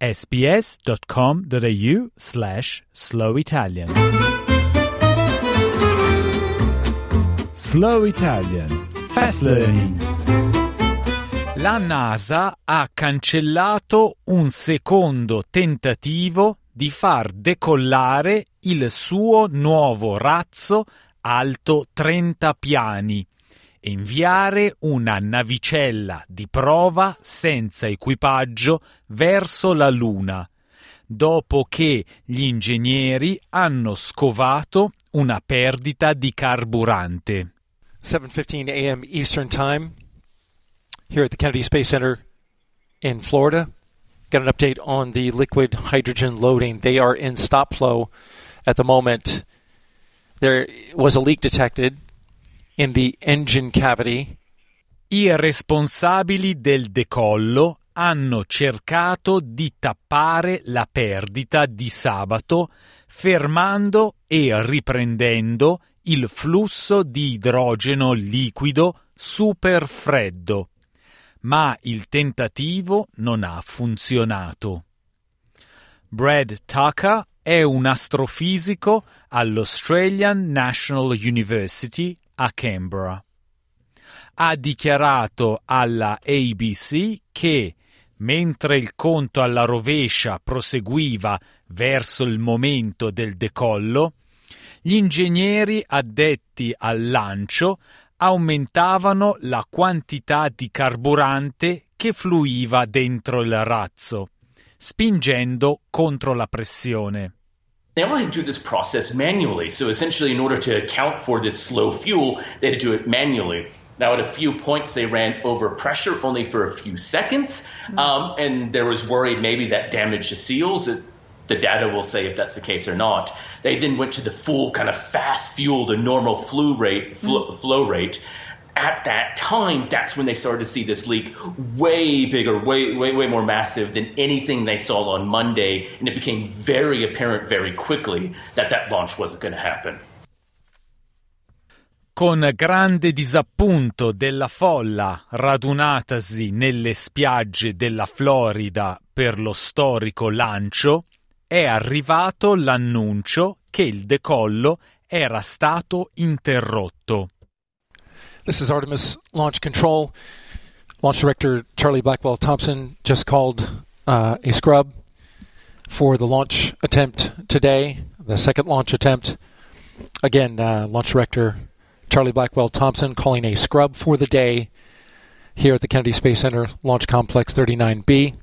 sbs.com.au slash slow Italian. Slow Italian. Fast Learning. La NASA ha cancellato un secondo tentativo di far decollare il suo nuovo razzo alto 30 piani inviare una navicella di prova senza equipaggio verso la Luna, dopo che gli ingegneri hanno scovato una perdita di carburante. 7:15 a.m. Eastern Time here at the Kennedy Space Center in Florida. Got an update on the liquid hydrogen loading. They are in stop flow at the moment. There was a leak detected in the engine cavity. I responsabili del decollo hanno cercato di tappare la perdita di sabato fermando e riprendendo il flusso di idrogeno liquido super freddo, ma il tentativo non ha funzionato. Brad Tucker è un astrofisico all'Australian National University a Canberra. Ha dichiarato alla ABC che, mentre il conto alla rovescia proseguiva verso il momento del decollo, gli ingegneri addetti al lancio aumentavano la quantità di carburante che fluiva dentro il razzo, spingendo contro la pressione. They only had to do this process manually. So essentially, in order to account for this slow fuel, they had to do it manually. Now, at a few points, they ran over pressure only for a few seconds, um, and there was worry maybe that damaged the seals. The data will say if that's the case or not. They then went to the full kind of fast fuel, the normal flow rate, fl- flow rate, at that time, that's when they started to see this leak way bigger, way, way, way more massive than anything they saw on Monday. And it became very apparent very quickly that that launch wasn't going to happen. Con grande disappunto della folla radunatasi nelle spiagge della Florida per lo storico lancio, è arrivato l'annuncio che il decollo era stato interrotto. This is Artemis Launch Control. Launch Director Charlie Blackwell Thompson just called uh, a scrub for the launch attempt today, the second launch attempt. Again, uh, Launch Director Charlie Blackwell Thompson calling a scrub for the day here at the Kennedy Space Center Launch Complex 39B.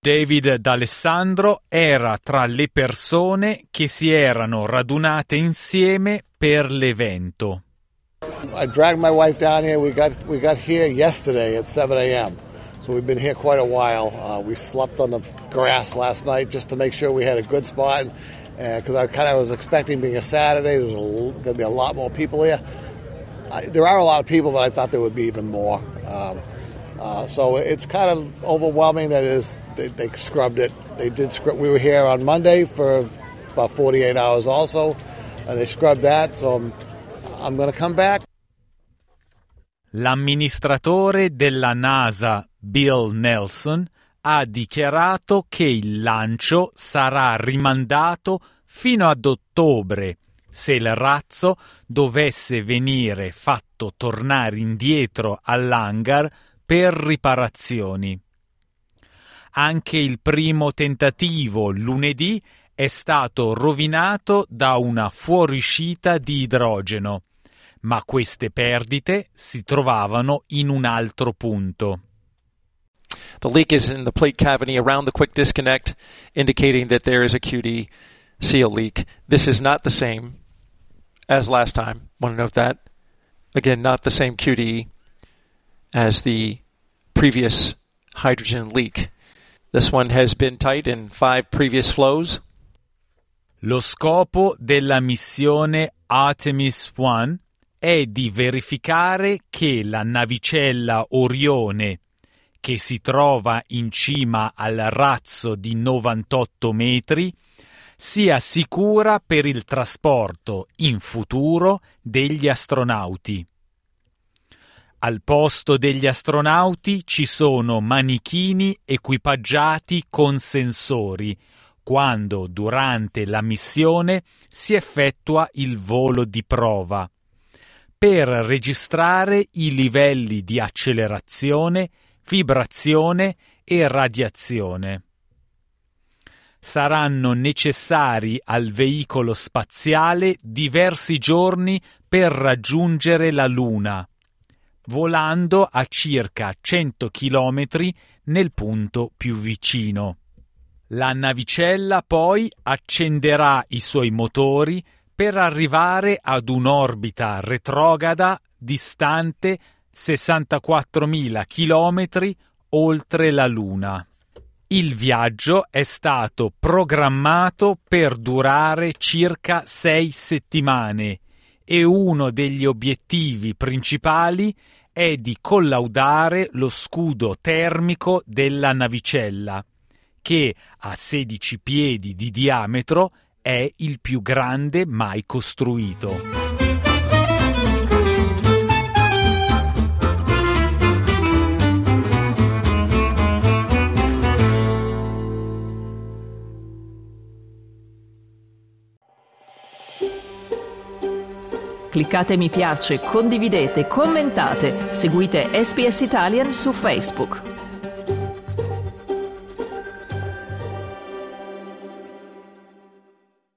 David D'Alessandro era tra le persone che si erano radunate insieme per l'evento. I dragged my wife down here. We got we got here yesterday at 7 a.m. So we've been here quite a while. Uh, we slept on the grass last night just to make sure we had a good spot. Because uh, I kind of was expecting being a Saturday, there's going to be a lot more people here. I, there are a lot of people, but I thought there would be even more. Um, uh, so it's kind of overwhelming that it is they, they scrubbed it. They did scrub. We were here on Monday for about 48 hours also, and they scrubbed that. So I'm, I'm to come back. L'amministratore della NASA, Bill Nelson, ha dichiarato che il lancio sarà rimandato fino ad ottobre se il razzo dovesse venire fatto tornare indietro all'hangar per riparazioni. Anche il primo tentativo lunedì è stato rovinato da una fuoriuscita di idrogeno, ma queste perdite si trovavano in un altro punto. The leak is in the plate cavity around the quick disconnect, indicating that there is a QD seal leak. This is not the same as last time. Want to note that. Again, not the same QD as the previous hydrogen leak. This one has been tight in five previous flows. Lo scopo della missione Artemis 1 è di verificare che la navicella Orione, che si trova in cima al razzo di 98 metri, sia sicura per il trasporto in futuro degli astronauti. Al posto degli astronauti ci sono manichini equipaggiati con sensori quando durante la missione si effettua il volo di prova per registrare i livelli di accelerazione, vibrazione e radiazione. Saranno necessari al veicolo spaziale diversi giorni per raggiungere la Luna, volando a circa 100 km nel punto più vicino. La navicella poi accenderà i suoi motori per arrivare ad un'orbita retrograda distante 64.000 km oltre la Luna. Il viaggio è stato programmato per durare circa sei settimane e uno degli obiettivi principali è di collaudare lo scudo termico della navicella che a 16 piedi di diametro è il più grande mai costruito. Cliccate mi piace, condividete, commentate, seguite SPS Italian su Facebook.